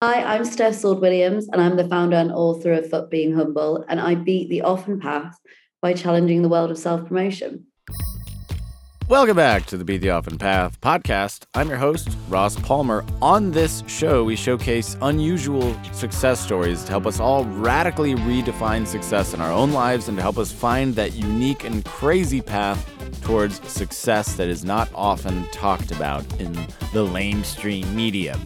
Hi, I'm Steph Sword Williams, and I'm the founder and author of Fuck Being Humble. And I beat the often path by challenging the world of self promotion. Welcome back to the Beat the Often Path podcast. I'm your host, Ross Palmer. On this show, we showcase unusual success stories to help us all radically redefine success in our own lives and to help us find that unique and crazy path towards success that is not often talked about in the lamestream media.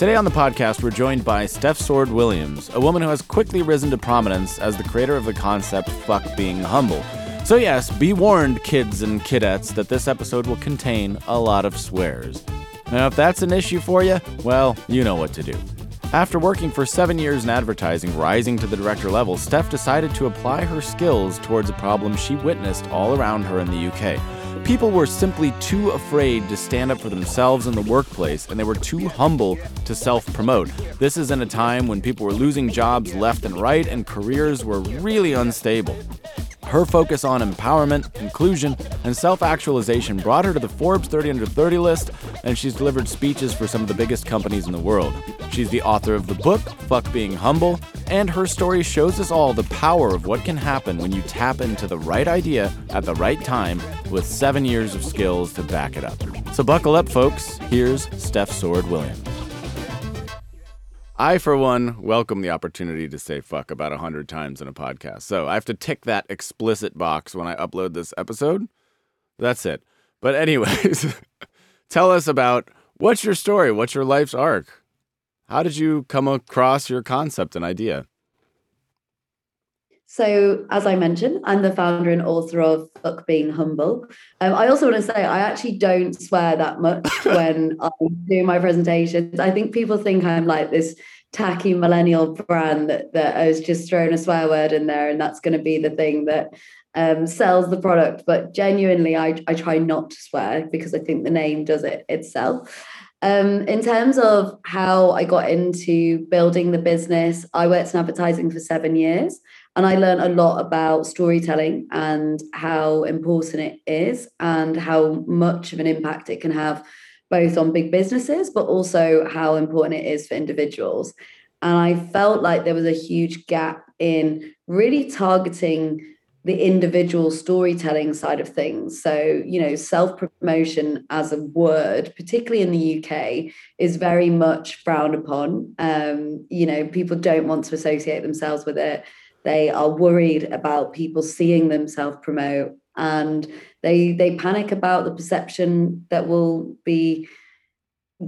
Today on the podcast, we're joined by Steph Sword Williams, a woman who has quickly risen to prominence as the creator of the concept Fuck Being Humble. So, yes, be warned, kids and kidettes, that this episode will contain a lot of swears. Now, if that's an issue for you, well, you know what to do. After working for seven years in advertising, rising to the director level, Steph decided to apply her skills towards a problem she witnessed all around her in the UK People were simply too afraid to stand up for themselves in the workplace, and they were too humble to self promote. This is in a time when people were losing jobs left and right, and careers were really unstable. Her focus on empowerment, inclusion, and self actualization brought her to the Forbes 30 Under 30 list, and she's delivered speeches for some of the biggest companies in the world. She's the author of the book, Fuck Being Humble, and her story shows us all the power of what can happen when you tap into the right idea at the right time with seven years of skills to back it up. So buckle up, folks. Here's Steph Sword Williams. I, for one, welcome the opportunity to say fuck about a hundred times in a podcast. So I have to tick that explicit box when I upload this episode. That's it. But, anyways, tell us about what's your story? What's your life's arc? How did you come across your concept and idea? So, as I mentioned, I'm the founder and author of Fuck Being Humble. Um, I also want to say I actually don't swear that much when I'm doing my presentations. I think people think I'm like this tacky millennial brand that, that has just thrown a swear word in there, and that's going to be the thing that um, sells the product. But genuinely, I, I try not to swear because I think the name does it itself. Um, in terms of how I got into building the business, I worked in advertising for seven years. And I learned a lot about storytelling and how important it is and how much of an impact it can have both on big businesses, but also how important it is for individuals. And I felt like there was a huge gap in really targeting the individual storytelling side of things. So, you know, self promotion as a word, particularly in the UK, is very much frowned upon. Um, you know, people don't want to associate themselves with it. They are worried about people seeing them self promote and they they panic about the perception that will be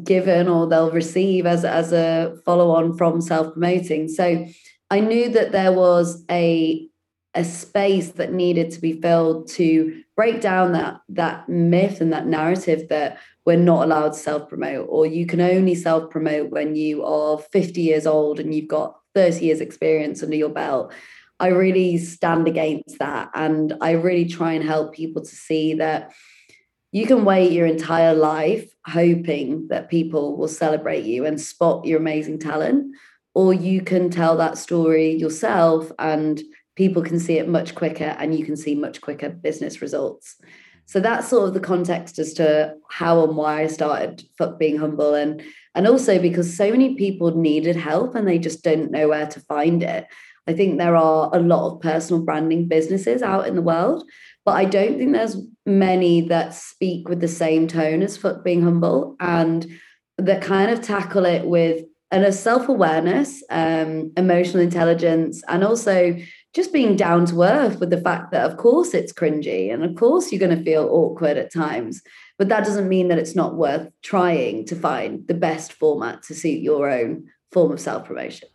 given or they'll receive as, as a follow on from self promoting. So I knew that there was a a space that needed to be filled to break down that that myth and that narrative that we're not allowed to self promote or you can only self promote when you are 50 years old and you've got 30 years experience under your belt i really stand against that. And i really try and help people to see that you can wait your entire life hoping that people will celebrate you and spot your amazing talent or you can tell that story yourself and people can see it much quicker and you can see much quicker business results so that's sort of the context as to how and why I started Being Humble and and also because so many people needed help and they just don't know where to find it. I think there are a lot of personal branding businesses out in the world, but I don't think there's many that speak with the same tone as Fuck Being Humble and that kind of tackle it with and a self-awareness, um, emotional intelligence, and also just being down to earth with the fact that of course it's cringy and of course you're going to feel awkward at times. But that doesn't mean that it's not worth trying to find the best format to suit your own form of self-promotion.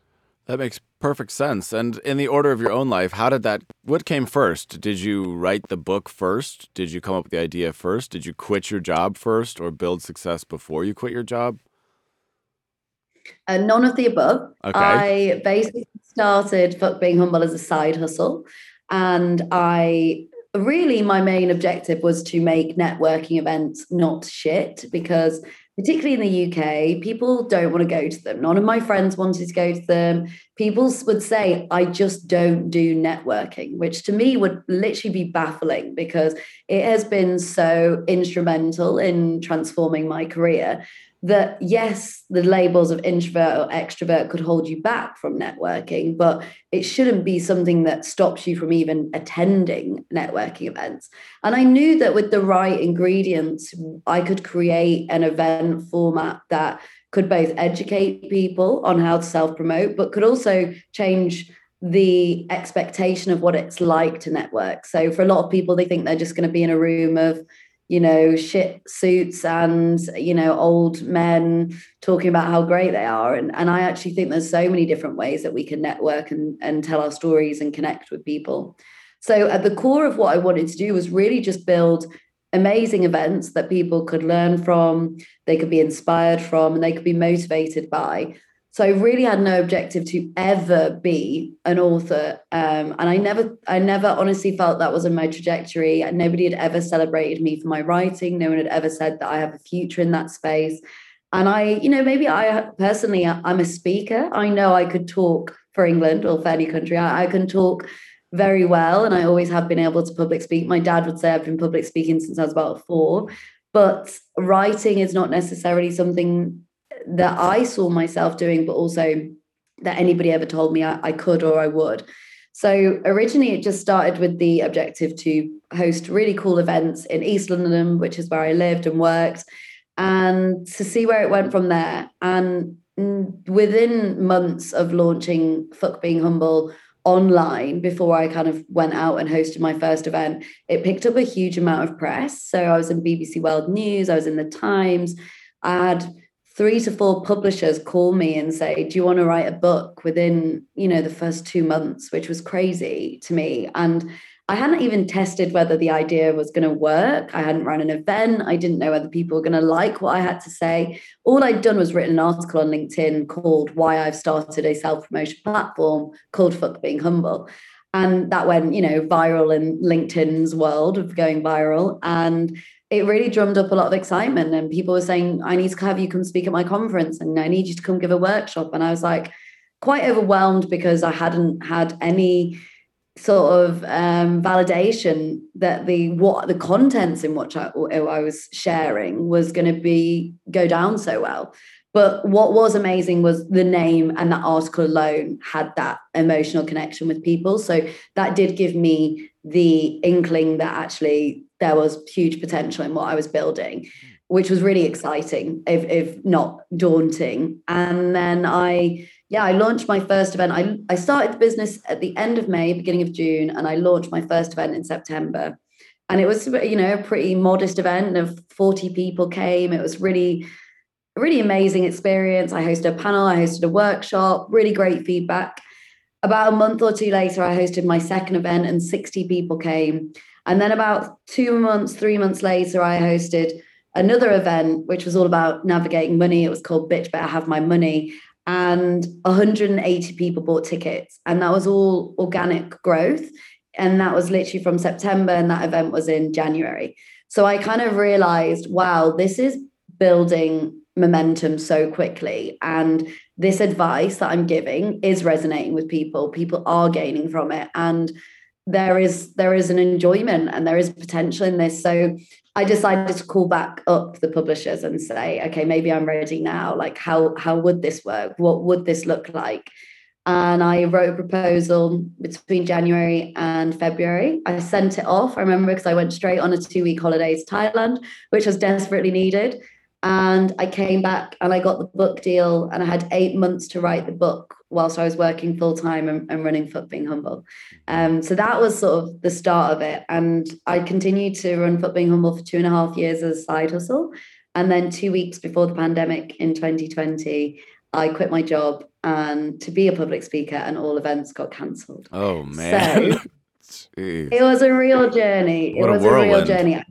That makes perfect sense. And in the order of your own life how did that what came first? Did you write the book first? Did you come up with the idea first? Did you quit your job first or build success before you quit your job? Uh, none of the above. Okay. I basically started Fuck Being Humble as a side hustle. And I really, my main objective was to make networking events not shit because particularly in the UK, people don't want to go to them. None of my friends wanted to go to them. People would say, I just don't do networking, which to me would literally be baffling because it has been so instrumental in transforming my career that yes, the labels of introvert or extrovert could hold you back from networking, but it shouldn't be something that stops you from even attending networking events. And I knew that with the right ingredients, I could create an event format that could both educate people on how to self promote, but could also change the expectation of what it's like to network. So for a lot of people, they think they're just going to be in a room of you know, shit suits and, you know, old men talking about how great they are. And, and I actually think there's so many different ways that we can network and, and tell our stories and connect with people. So at the core of what I wanted to do was really just build amazing events that people could learn from, they could be inspired from, and they could be motivated by. So I really had no objective to ever be an author, um, and I never, I never honestly felt that was in my trajectory. And nobody had ever celebrated me for my writing. No one had ever said that I have a future in that space. And I, you know, maybe I personally, I'm a speaker. I know I could talk for England or for any country. I, I can talk very well, and I always have been able to public speak. My dad would say I've been public speaking since I was about four, but writing is not necessarily something that I saw myself doing, but also that anybody ever told me I, I could or I would. So originally, it just started with the objective to host really cool events in East London, which is where I lived and worked, and to see where it went from there. And mm, within months of launching Fuck Being Humble online before I kind of went out and hosted my first event, it picked up a huge amount of press. So I was in BBC World News, I was in the Times, I had three to four publishers call me and say do you want to write a book within you know the first two months? Which was crazy to me. And i hadn't even tested whether the idea was going to work. I hadn't run an event. I didn't know whether people were going to like what i had to say. All i'd done was written an article on linkedin called why i've started a self-promotion platform called fuck being humble. And that went you know viral in linkedin's world of going viral. And it really drummed up a lot of excitement and people were saying i need to have you come speak at my conference and i need you to come give a workshop. And i was like quite overwhelmed because i hadn't had any sort of um, validation that the what the contents in which I, I was sharing was going to be go down so well. But what was amazing was the name and that article alone had that emotional connection with people. So that did give me the inkling that actually there was huge potential in what I was building, which was really exciting, if, if not daunting. And then I, yeah, I launched my first event. I, I started the business at the end of May, beginning of June, and I launched my first event in September. And it was, you know, a pretty modest event of 40 people came. It was really, really amazing experience. I hosted a panel, I hosted a workshop, really great feedback. About a month or two later, I hosted my second event and 60 people came. And then about two months, three months later, I hosted another event, which was all about navigating money. It was called Bitch Better Have My Money. And 180 people bought tickets. And that was all organic growth. And that was literally from September. And that event was in January. So I kind of realized, wow, this is building momentum so quickly. And this advice that I'm giving is resonating with people. People are gaining from it. And there is there is an enjoyment and there is potential in this so i decided to call back up the publishers and say okay maybe i'm ready now like how how would this work what would this look like and i wrote a proposal between january and february i sent it off i remember because i went straight on a two week holiday to thailand which was desperately needed and I came back and I got the book deal and I had eight months to write the book whilst I was working full time and, and, running Fuck Being Humble. Um, so that was sort of the start of it. And I continued to run Fuck Being Humble for two and a half years as a side hustle. And then two weeks before the pandemic in 2020, I quit my job and to be a public speaker and all events got cancelled. Oh man. So it was a real journey. What it was a, a real journey.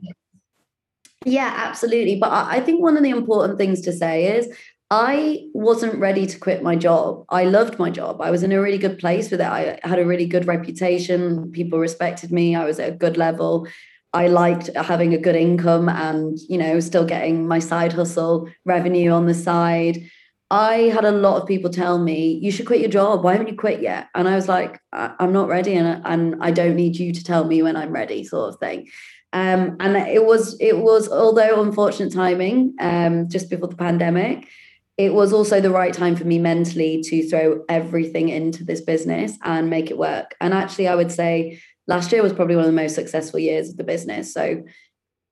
Yeah, absolutely. But I think one of the important things to say is I wasn't ready to quit my job. I loved my job. I was in a really good place with it. I had a really good reputation. People respected me. I was at a good level. I liked having a good income and, you know, still getting my side hustle revenue on the side. I had a lot of people tell me, you should quit your job. Why haven't you quit yet? And I was like, I'm not ready and, and I don't need you to tell me when I'm ready, sort of thing. Um, and it was it was although unfortunate timing, um, just before the pandemic, it was also the right time for me mentally to throw everything into this business and make it work. And actually, I would say last year was probably one of the most successful years of the business. So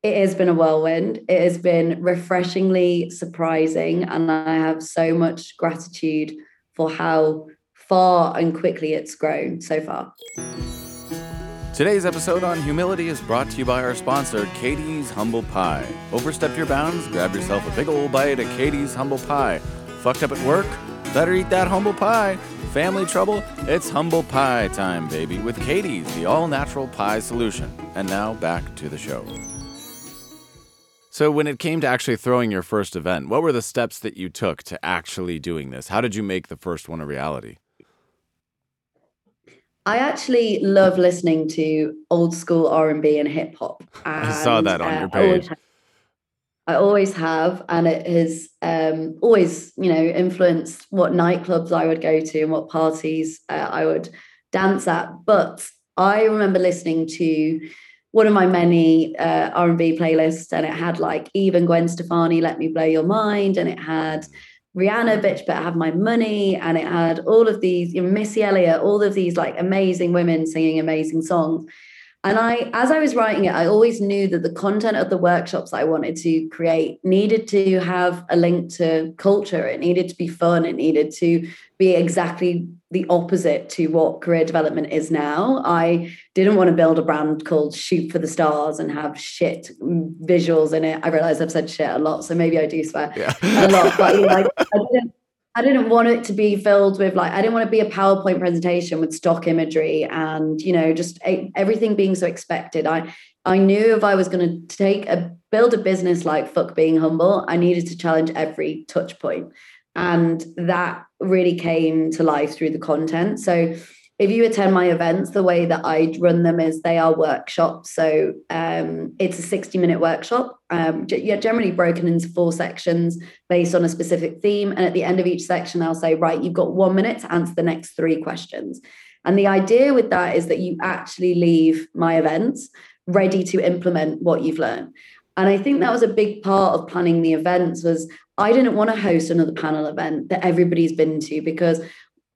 it has been a whirlwind. It has been refreshingly surprising. And I have so much gratitude for how far and quickly it's grown so far. Today's episode on humility is brought to you by our sponsor, Katie's Humble Pie. Overstep your bounds, grab yourself a big old bite of Katie's Humble Pie. Fucked up at work? Better eat that humble pie. Family trouble? It's humble pie time, baby, with Katie's, the all natural pie solution. And now back to the show. So, when it came to actually throwing your first event, what were the steps that you took to actually doing this? How did you make the first one a reality? I actually love listening to old school R and B and hip hop. I saw that on uh, your page. I always have, and it has um, always, you know, influenced what nightclubs I would go to and what parties uh, I would dance at. But I remember listening to one of my many uh, R&B playlists and it had like even Gwen Stefani Let Me Blow Your Mind and it had Rihanna mm-hmm. Bitch Better Have My Money and it had all of these you know, Missy Elliott all of these like amazing women singing amazing songs and I, as I was writing it, I always knew that the content of the workshops I wanted to create needed to have a link to culture. It needed to be fun. It needed to be exactly the opposite to what career development is now. I didn't want to build a brand called Shoot for the Stars and have shit visuals in it. I realize I've said shit a lot, so maybe I do swear yeah. a lot, but like, I didn't I didn't want it to be filled with like I didn't want to be a PowerPoint presentation with stock imagery and you know just everything being so expected. I I knew if I was going to take a build a business like fuck being humble, I needed to challenge every touch point, and that really came to life through the content. So if you attend my events, the way that I run them is they are workshops. So um, it's a 60 minute workshop. Um, yeah, generally broken into four sections based on a specific theme. And at the end of each section, I'll say, right, you've got one minute to answer the next three questions. And the idea with that is that you actually leave my events ready to implement what you've learned. And I think that was a big part of planning the events was I didn't want to host another panel event that everybody's been to because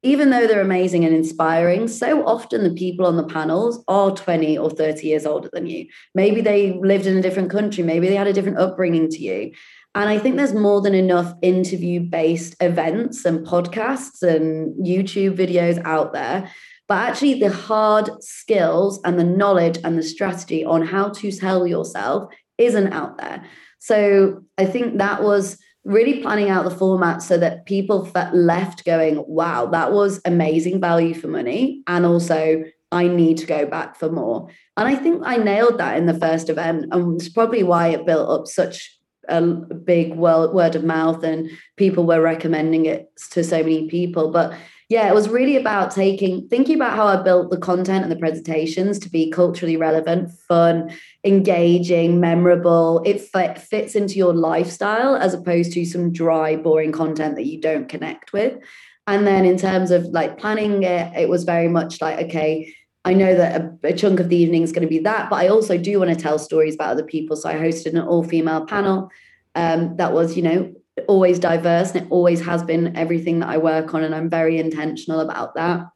even though they're amazing and inspiring, so often the people on the panels are 20 or 30 years older than you. Maybe they lived in a different country, maybe they had a different upbringing to you. And I think there's more than enough interview based events and podcasts and YouTube videos out there. But actually, the hard skills and the knowledge and the strategy on how to sell yourself isn't out there. So I think that was really planning out the format so that people left going, wow, that was amazing value for money. And also, I need to go back for more. And I think I nailed that in the first event. And it's probably why it built up such a big word of mouth and people were recommending it to so many people. But yeah, it was really about taking, thinking about how I built the content and the presentations to be culturally relevant, fun, engaging, memorable. It fit, fits into your lifestyle as opposed to some dry, boring content that you don't connect with. And then in terms of like planning it, it was very much like, okay, I know that a, a chunk of the evening is going to be that, but I also do want to tell stories about other people. So I hosted an all female panel um, that was, you know, always diverse and it always has been everything that I work on and I'm very intentional about that.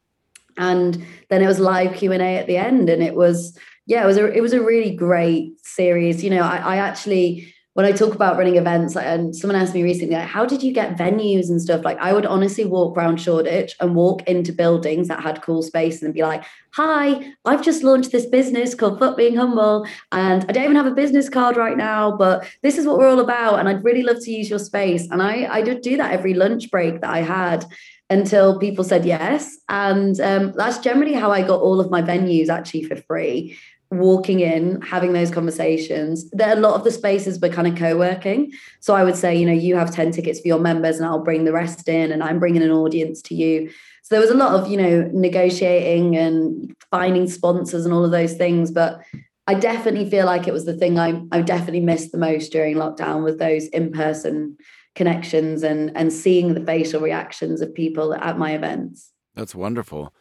And then it was live Q&A at the end and it was yeah, it was a it was a really great series. You know, I, I actually when I talk about running events, and someone asked me recently, like, how did you get venues and stuff? Like, I would honestly walk around Shoreditch and walk into buildings that had cool space and be like, hi, I've just launched this business called Fuck Being Humble. And I don't even have a business card right now, but this is what we're all about. And I'd really love to use your space. And I, I did do that every lunch break that I had until people said yes. And um, that's generally how I got all of my venues actually for free walking in, having those conversations. There a lot of the spaces were kind of co-working. So I would say, you know, you have 10 tickets for your members and I'll bring the rest in and I'm bringing an audience to you. So there was a lot of, you know, negotiating and finding sponsors and all of those things. But I definitely feel like it was the thing I, I definitely missed the most during lockdown with those in-person connections and and seeing the facial reactions of people at my events. That's wonderful.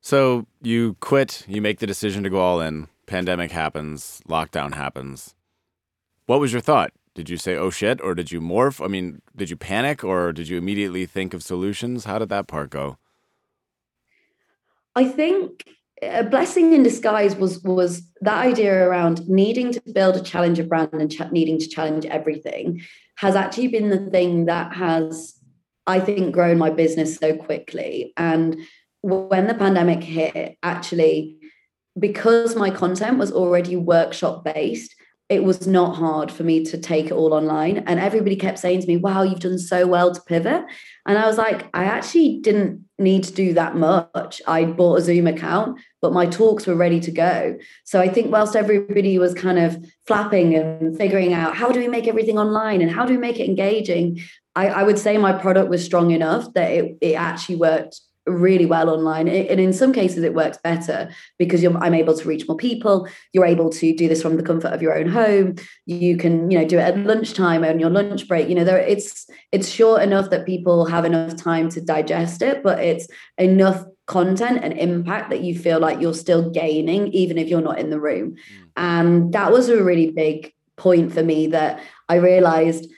So you quit, you make the decision to go all in pandemic happens, lockdown happens. What was your thought? Did you say, oh shit, or did you morph? I mean, did you panic or did you immediately think of solutions? How did that part go? I think a blessing in disguise was was that idea around needing to build a challenger brand and ch- needing to challenge everything has actually been the thing that has i think grown my business so quickly and when the pandemic hit actually because my content was already workshop based it was not hard for me to take it all online. And everybody kept saying to me, wow, you've done so well to pivot. And I was like, I actually didn't need to do that much. I bought a Zoom account, but my talks were ready to go. So I think whilst everybody was kind of flapping and figuring out how do we make everything online and how do we make it engaging, I, I would say my product was strong enough that it, it actually worked really well online. And in some cases it works better because i'm able to reach more people. You're able to do this from the comfort of your own home. You can you know do it at lunchtime on your lunch break. You know there it's it's short enough that people have enough time to digest it but it's enough content and impact that you feel like you're still gaining even if you're not in the room. Mm. and that was a really big point for me that i realized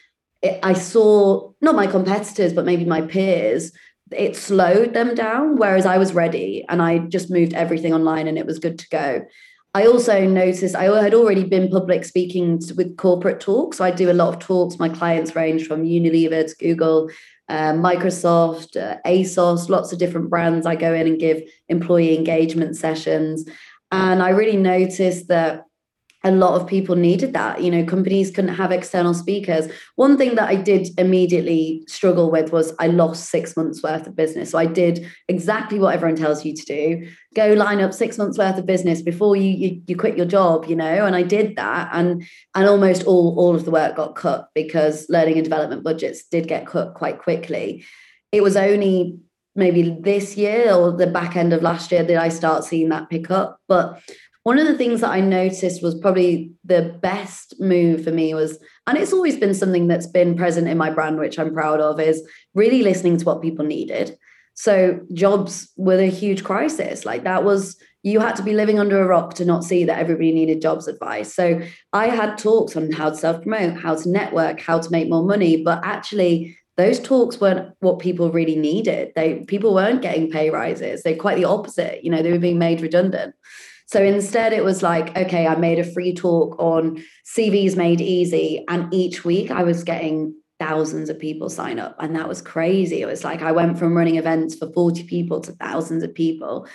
I saw not my competitors, but maybe my peers it slowed them down. Whereas I was ready and I just moved everything online and it was good to go. I also noticed I had already been public speaking with corporate talks. So I do a lot of talks. My clients range from Unilever to Google, uh, Microsoft, uh, ASOS, lots of different brands. I go in and give employee engagement sessions. And I really noticed that a lot of people needed that. You know, companies couldn't have external speakers. One thing that I did immediately struggle with was I lost six months worth of business. So I did exactly what everyone tells you to do: go line up six months worth of business before you you, you quit your job. You know, and I did that, and and almost all all of the work got cut because learning and development budgets did get cut quite quickly. It was only maybe this year or the back end of last year that I start seeing that pick up, but one of the things that I noticed was probably the best move for me was, and it's always been something that's been present in my brand, which I'm proud of, is really listening to what people needed. So jobs were a huge crisis. Like that was you had to be living under a rock to not see that everybody needed jobs advice. So I had talks on how to self promote, how to network, how to make more money, but actually those talks weren't what people really needed. They people weren't getting pay rises. They're quite the opposite. You know, they were being made redundant. So instead, it was like, okay, I made a free talk on CVs made easy. And each week I was getting thousands of people sign up. And that was crazy. It was like I went from running events for 40 people to thousands of people.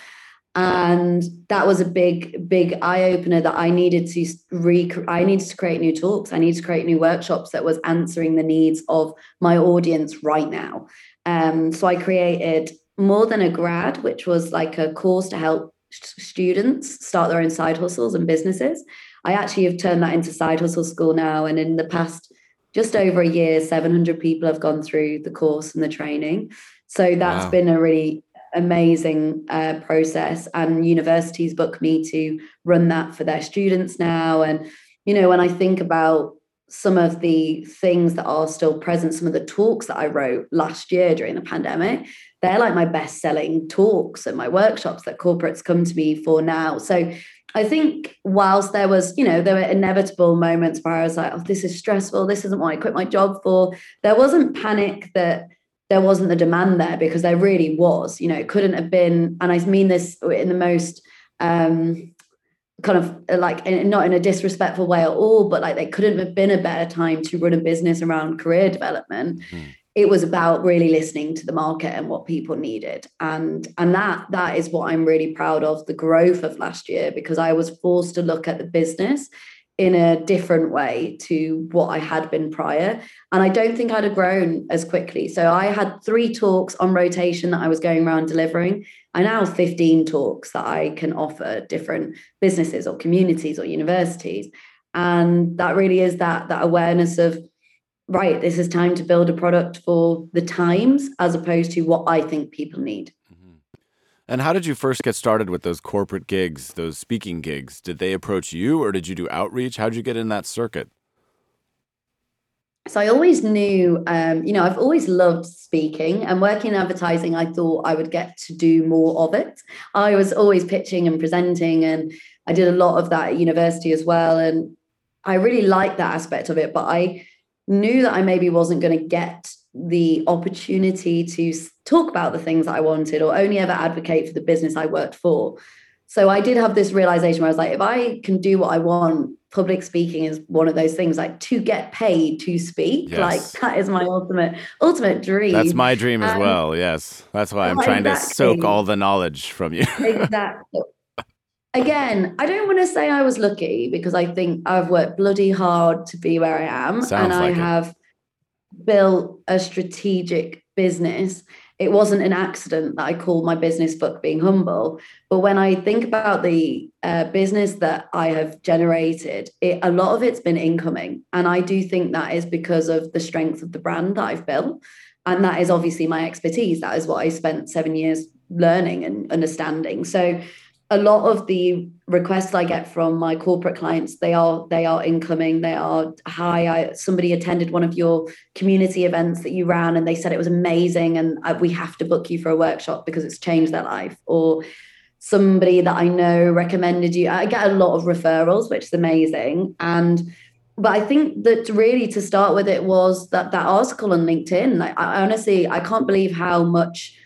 And that was a big, big eye opener that I needed to re I needed to create new talks. I needed to create new workshops that was answering the needs of my audience right now. Um, so I created more than a grad, which was like a course to help students start their own side hustles and businesses. I actually have turned that into side hustle school now. And in the past just over a year, 700 people have gone through the course and the training. So that's wow. been a really amazing uh, process. And universities book me to run that for their students now. And, you know, when I think about some of the things that are still present, some of the talks that I wrote last year during the pandemic, they're like my best selling talks and my workshops that corporates come to me for now. So I think whilst there was, you know, there were inevitable moments where I was like, oh, this is stressful. This isn't what I quit my job for. There wasn't panic that there wasn't the demand there because there really was. You know, it couldn't have been, and I mean this in the most um kind of like not in a disrespectful way at all, but like there couldn't have been a better time to run a business around career development. Mm it was about really listening to the market and what people needed. And and that that is what i'm really proud of the growth of last year because i was forced to look at the business in a different way to what i had been prior. And i don't think i'd have grown as quickly. So i had three talks on rotation that i was going around delivering. I now have 15 talks that i can offer different businesses or communities or universities. And that really is that that awareness of right, this is time to build a product for the times as opposed to what I think people need. Mm-hmm. And how did you first get started with those corporate gigs, those speaking gigs? Did they approach you or did you do outreach? How did you get in that circuit? so I always knew, um, you know, I've always loved speaking and working in advertising. I thought I would get to do more of it. I was always pitching and presenting, and I did a lot of that at university as well. And I really liked that aspect of it, but I knew that I maybe wasn't going to get the opportunity to talk about the things that I wanted or only ever advocate for the business I worked for. So I did have this realization where I was like, if I can do what I want, public speaking is one of those things like to get paid to speak. Yes. Like that is my ultimate ultimate dream. That's my dream as well. Yes. That's why I'm trying exactly. to soak all the knowledge from you. exactly. Again, I don't want to say I was lucky because I think I've worked bloody hard to be where I am. Sounds and I have built a strategic business it wasn't an accident that I called my business Fuck Being Humble. But when I think about the uh, business that I have generated, it, a lot of it's been incoming. And I do think that is because of the strength of the brand that I've built. And that is obviously my expertise. That is what I spent seven years learning and understanding. So a lot of the requests I get from my corporate clients, they are they are incoming. They are hi. I, somebody attended one of your community events that you ran, and they said it was amazing, and I, we have to book you for a workshop because it's changed their life. Or somebody that I know recommended you. I get a lot of referrals, which is amazing. And but I think that really to start with, it was that that article on LinkedIn. Like, I honestly, I can't believe how much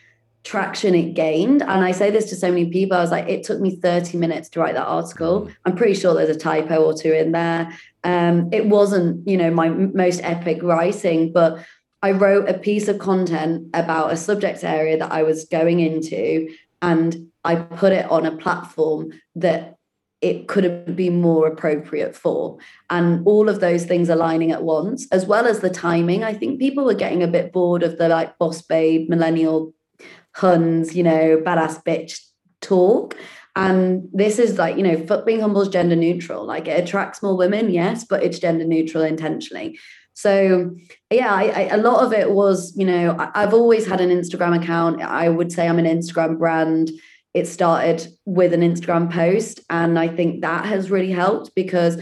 traction it gained. And I say this to so many people. I was like, it took me 30 minutes to write that article. Mm. I'm pretty sure there's a typo or two in there. Um, it wasn't, you know, my most epic writing, but I wrote a piece of content about a subject area that I was going into, and I put it on a platform that it couldn't be more appropriate for. And all of those things aligning at once, as well as the timing. I think people were getting a bit bored of the like boss babe millennial huns, you know, badass bitch talk. And this is like, you know, being humble is gender neutral. Like it attracts more women, yes, but it's gender neutral intentionally. So yeah, I, I, a lot of it was, you know, I, I've always had an Instagram account. I would say I'm an Instagram brand. It started with an Instagram post, and I think that has really helped because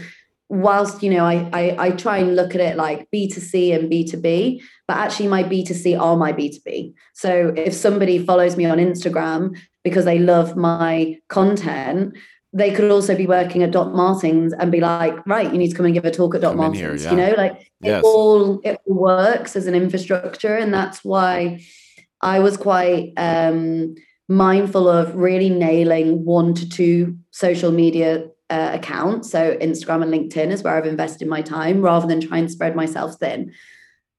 whilst you know I, I, I try and look at it like b2c and b2b but actually my b2c are my b2b so if somebody follows me on instagram because they love my content they could also be working at Doc Martens and be like, right, you need to come and give a talk at Doc come Martens. Here, yeah. You know, like yes. it all it works as an infrastructure, and that's why I was quite um, mindful of really nailing one to two social media uh, account. So Instagram and LinkedIn is where I've invested my time rather than try and spread myself thin.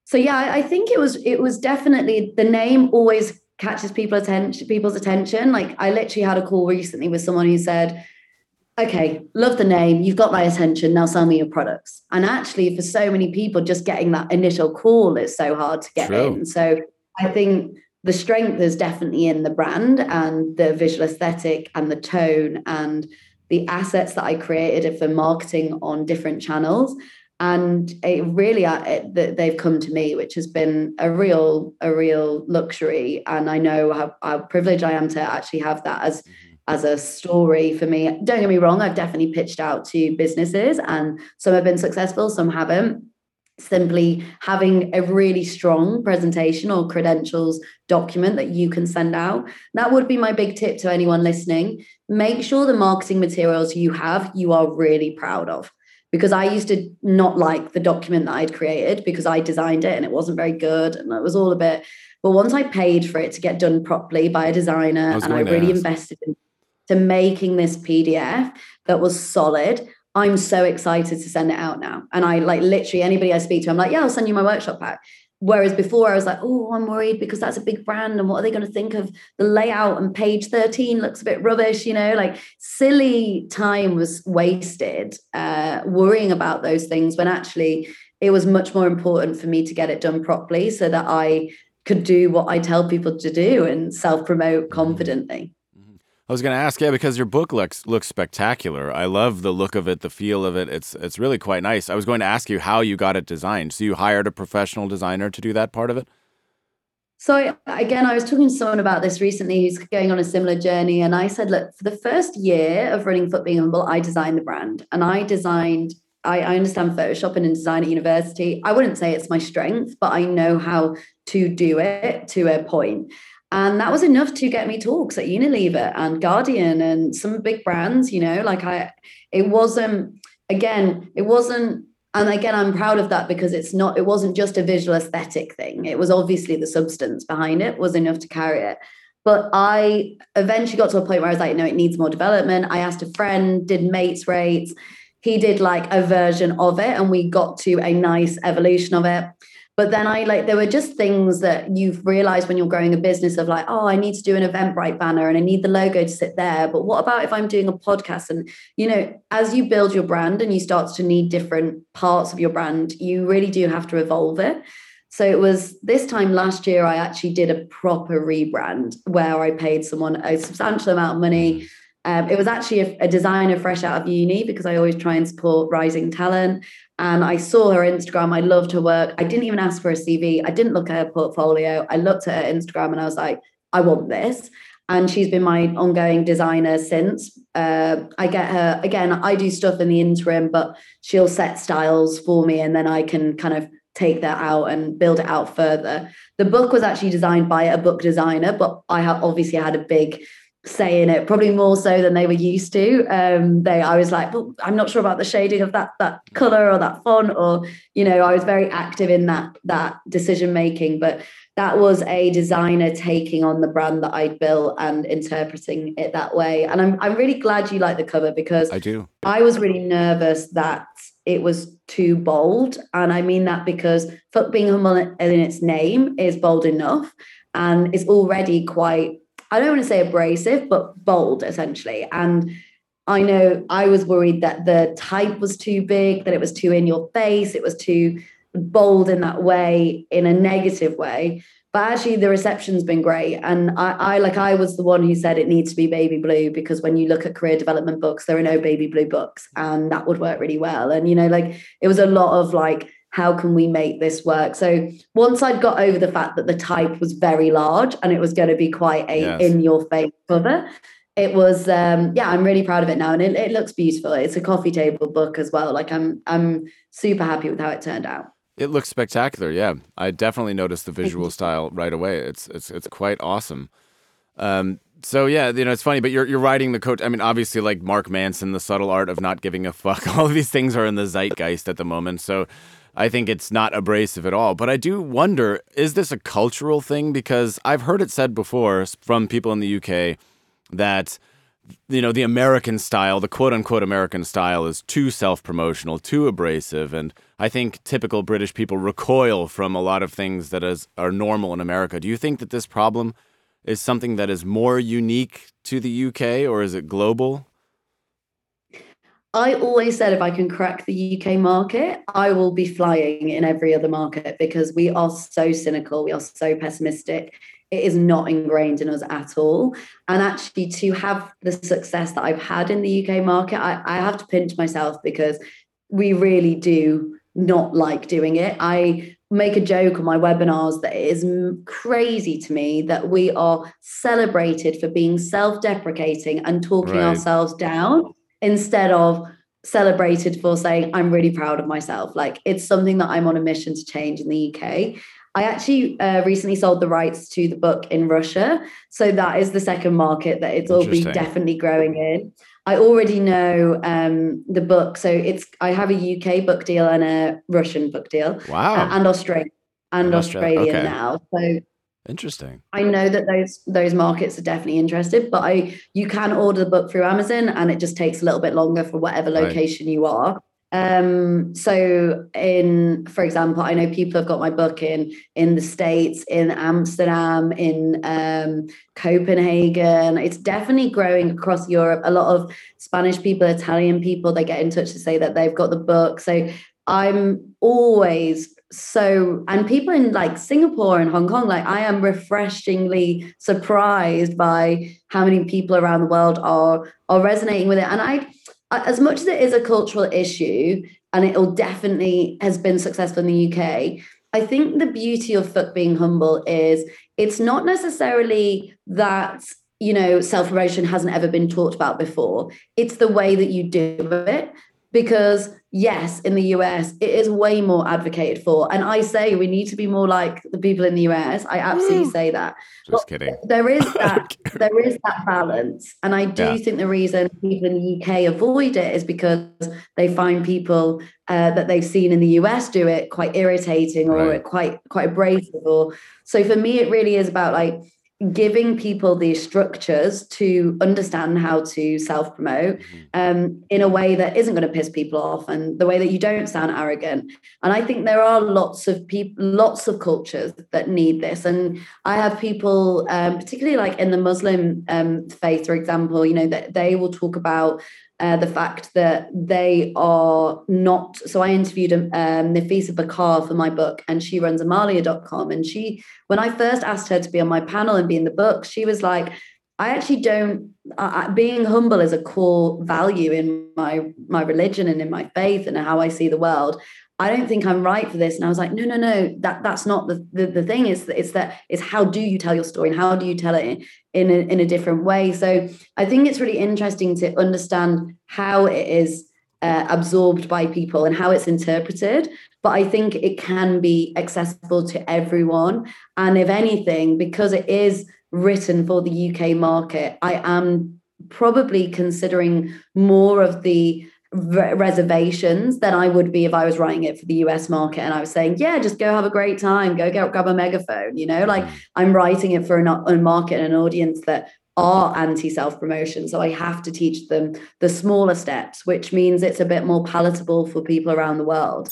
So yeah, I, I think it was it was definitely the name always catches people attention people's attention. Like I literally had a call recently with someone who said, okay, love the name, you've got my attention, now sell me your products. And actually, for so many people, just getting that initial call is so hard to get True. in. So I think the strength is definitely in the brand and the visual aesthetic and the tone and the assets that I created for marketing on different channels. And it really, uh, it, they've come to me, which has been a real, a real luxury. And I know how, how privileged I am to actually have that as, mm-hmm. as a story for me. Don't get me wrong, I've definitely pitched out to businesses, and some have been successful, some haven't simply having a really strong presentation or credentials document that you can send out. That would be my big tip to anyone listening. Make sure the marketing materials you have, you are really proud of. Because I used to not like the document that I'd created because I designed it and it wasn't very good and it was all a bit. But once I paid for it to get done properly by a designer I and I really ask. invested into making this PDF that was solid, I'm so excited to send it out now. And I like literally anybody I speak to, I'm like, yeah, I'll send you my workshop pack. Whereas before I was like, oh, I'm worried because that's a big brand. And what are they going to think of the layout? And page 13 looks a bit rubbish, you know, like silly time was wasted uh, worrying about those things when actually it was much more important for me to get it done properly so that I could do what I tell people to do and self promote confidently. I was going to ask, yeah, because your book looks looks spectacular. I love the look of it, the feel of it. It's it's really quite nice. I was going to ask you how you got it designed. So you hired a professional designer to do that part of it. So again, I was talking to someone about this recently who's going on a similar journey, and I said, look, for the first year of running Fuck Being Humble, I designed the brand, and I designed I, I understand Photoshop and design at university. I wouldn't say it's my strength, but I know how to do it to a point. And that was enough to get me talks at Unilever and Guardian and some big brands, you know, like I, it wasn't, again, it wasn't, and again, I'm proud of that because it's not, it wasn't just a visual aesthetic thing. It was obviously the substance behind it was enough to carry it. But I eventually got to a point where I was like, no, it needs more development. I asked a friend, did mates rates. He did like a version of it, and we got to a nice evolution of it. But then I like, there were just things that you've realized when you're growing a business of like, oh, I need to do an Eventbrite banner and I need the logo to sit there. But what about if I'm doing a podcast? And, you know, as you build your brand and you start to need different parts of your brand, you really do have to evolve it. So it was this time last year, I actually did a proper rebrand where I paid someone a substantial amount of money. Um, it was actually a, a, designer fresh out of uni because I always try and support rising talent. And I saw her Instagram. I loved her work. I didn't even ask for a CV. I didn't look at her portfolio. I looked at her Instagram and I was like, I want this. And she's been my ongoing designer since. Uh, I get her again. I do stuff in the interim, but she'll set styles for me, and then I can kind of take that out and build it out further. The book was actually designed by a book designer, but I have obviously had a big say in it, probably more so than they were used to. Um, they, I was like, well, I'm not sure about the shading of that that color or that font, or you know, I was very active in that that decision making. But that was a designer taking on the brand that I'd built and interpreting it that way. And I'm I'm really glad you like the cover because I do. I was really nervous that it was too bold. And I mean that because Fuck Being Humble in its name is bold enough and it's already quite, I don't want to say abrasive, but bold essentially. And I know I was worried that the type was too big, that it was too in your face, it was too bold in that way, in a negative way. But actually the reception's been great. And I, I like i was the one who said it needs to be baby blue because when you look at career development books there are no baby blue books and that would work really well. And you know like it was a lot of like how can we make this work so once i'd got over the fact that the type was very large and it was going to be quite a yes. in your face cover it was um yeah i'm really proud of it now and it, it looks beautiful it's a coffee table book as well like i'm i'm super happy with how it turned out it looks spectacular. Yeah, I definitely noticed the visual style right away. It's it's it's quite awesome. Um, so yeah, you know, it's funny, but you're you're writing the coach. I mean, obviously, like Mark Manson, the subtle art of not giving a fuck. All of these things are in the zeitgeist at the moment. So I think it's not abrasive at all. But I do wonder, is this a cultural thing? Because I've heard it said before from people in the UK that you know the American style, the quote unquote American style, is too self promotional, too abrasive, and I think typical British people recoil from a lot of things that is are normal in America. Do you think that this problem is something that is more unique to the UK, or is it global? I always said if I can crack the UK market, I will be flying in every other market because we are so cynical, we are so pessimistic it is not ingrained in us at all. And actually, to have the success that I've had in the UK market, I, I have to pinch myself because we really do not like doing it. I make a joke on my webinars that it is crazy to me that we are celebrated for being self deprecating and talking right. ourselves down instead of celebrated for saying, I'm really proud of myself. Like it's something that I'm on a mission to change in the UK. I actually uh, recently sold the rights to the book in Russia. So that is the second market that it's all be definitely growing in. I already know um, the book. So it's I have a UK book deal and a Russian book deal. Wow. Uh, and Australia and Australia, Australia okay. now. So Interesting. I know that those those markets are definitely interested, but I you can order the book through Amazon and it just takes a little bit longer for whatever location right. you are. Um, so in, for example, I know people have got my book in in the States, in Amsterdam, in um, Copenhagen. It's definitely growing across Europe. A lot of Spanish people, Italian people, they get in touch to say that they've got the book. So I'm always so and people in like Singapore and Hong Kong, like I am refreshingly surprised by how many people around the world are are resonating with it. And I as much as it is a cultural issue and it'll definitely has been successful in the UK, I think the beauty of fuck being humble is it's not necessarily that you know self promotion hasn't ever been talked about before. It's the way that you do it. Because yes in the us it is way more advocated for. And i say we need to be more like the people in the us i absolutely say that. Just but kidding. there is that there is that balance. And i do yeah. think the reason people in the uk avoid it is because they find people uh, that they've seen in the us do it quite irritating or right. quite quite abrasive or so for me it really is about like giving people these structures to understand how to self promote mm-hmm. um, in a way that isn't going to piss people off and the way that you don't sound arrogant. And I think there are lots of people, lots of cultures that need this. And I have people, um, particularly like in the Muslim um, faith, for example, you know, that they will talk about uh, the fact that they are not. So I interviewed um, Nafisa Bakkar for my book, and she runs Amaliah.com. And she, when I first asked her to be on my panel and be in the book, she was like, I actually don't. Uh, being humble is a core value in my my religion and in my faith and how I see the world. I don't think I'm right for this. And I was like, no, no, no, that that's not the the, the thing. Is it's that it's how do you tell your story and how do you tell it in, in a, in a different way. So I think it's really interesting to understand how it is uh, absorbed by people and how it's interpreted. But I think it can be accessible to everyone. And if anything, because it is written for the UK market, I am probably considering more of the reservations than I would be if I was writing it for the US market and I was saying, yeah, just go have a great time, go get grab a megaphone, you know, like mm. I'm writing it for a market and an audience that are anti self promotion. So I have to teach them the smaller steps, which means it's a bit more palatable for people around the world.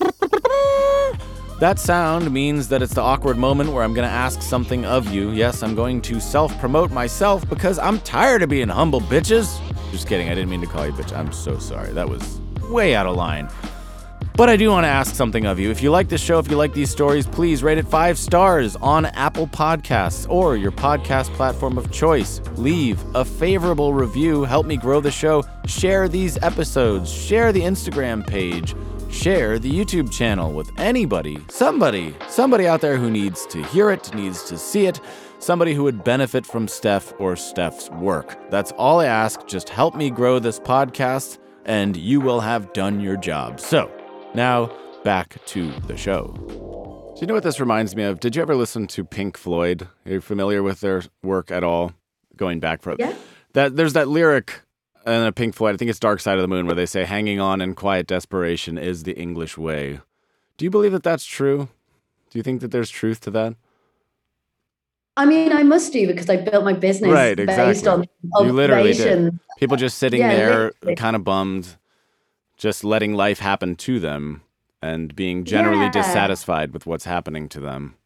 That sound means that it's the awkward moment where I'm going to ask something of you. Yes, I'm going to self promote myself because I'm tired of being humble, bitches. Just kidding. I didn't mean to call you bitch. I'm so sorry. That was way out of line. But I do want to ask something of you. If you like this show, if you like these stories, please rate it five stars on Apple Podcasts or your podcast platform of choice. Leave a favorable review. Help me grow the show. Share these episodes. Share the Instagram page. Share the YouTube channel with anybody, somebody, somebody out there who needs to hear it, needs to see it somebody who would benefit from Steph or Steph's work. That's all I ask. Just help me grow this podcast, and you will have done your job. So, now back to the show. Do you know what this reminds me of? Did you ever listen to Pink Floyd? Are you familiar with their work at all? Going back for yeah. that, there's that lyric in a Pink Floyd. I think it's Dark Side of the Moon, where they say, "Hanging on in quiet desperation is the English way." Do you believe that that's true? Do you think that there's truth to that? I mean, I must do because I built my business right, exactly. based on you literally did. People just sitting yeah, there, kind of bummed, just letting life happen to them, and being generally yeah. dissatisfied with what's happening to them.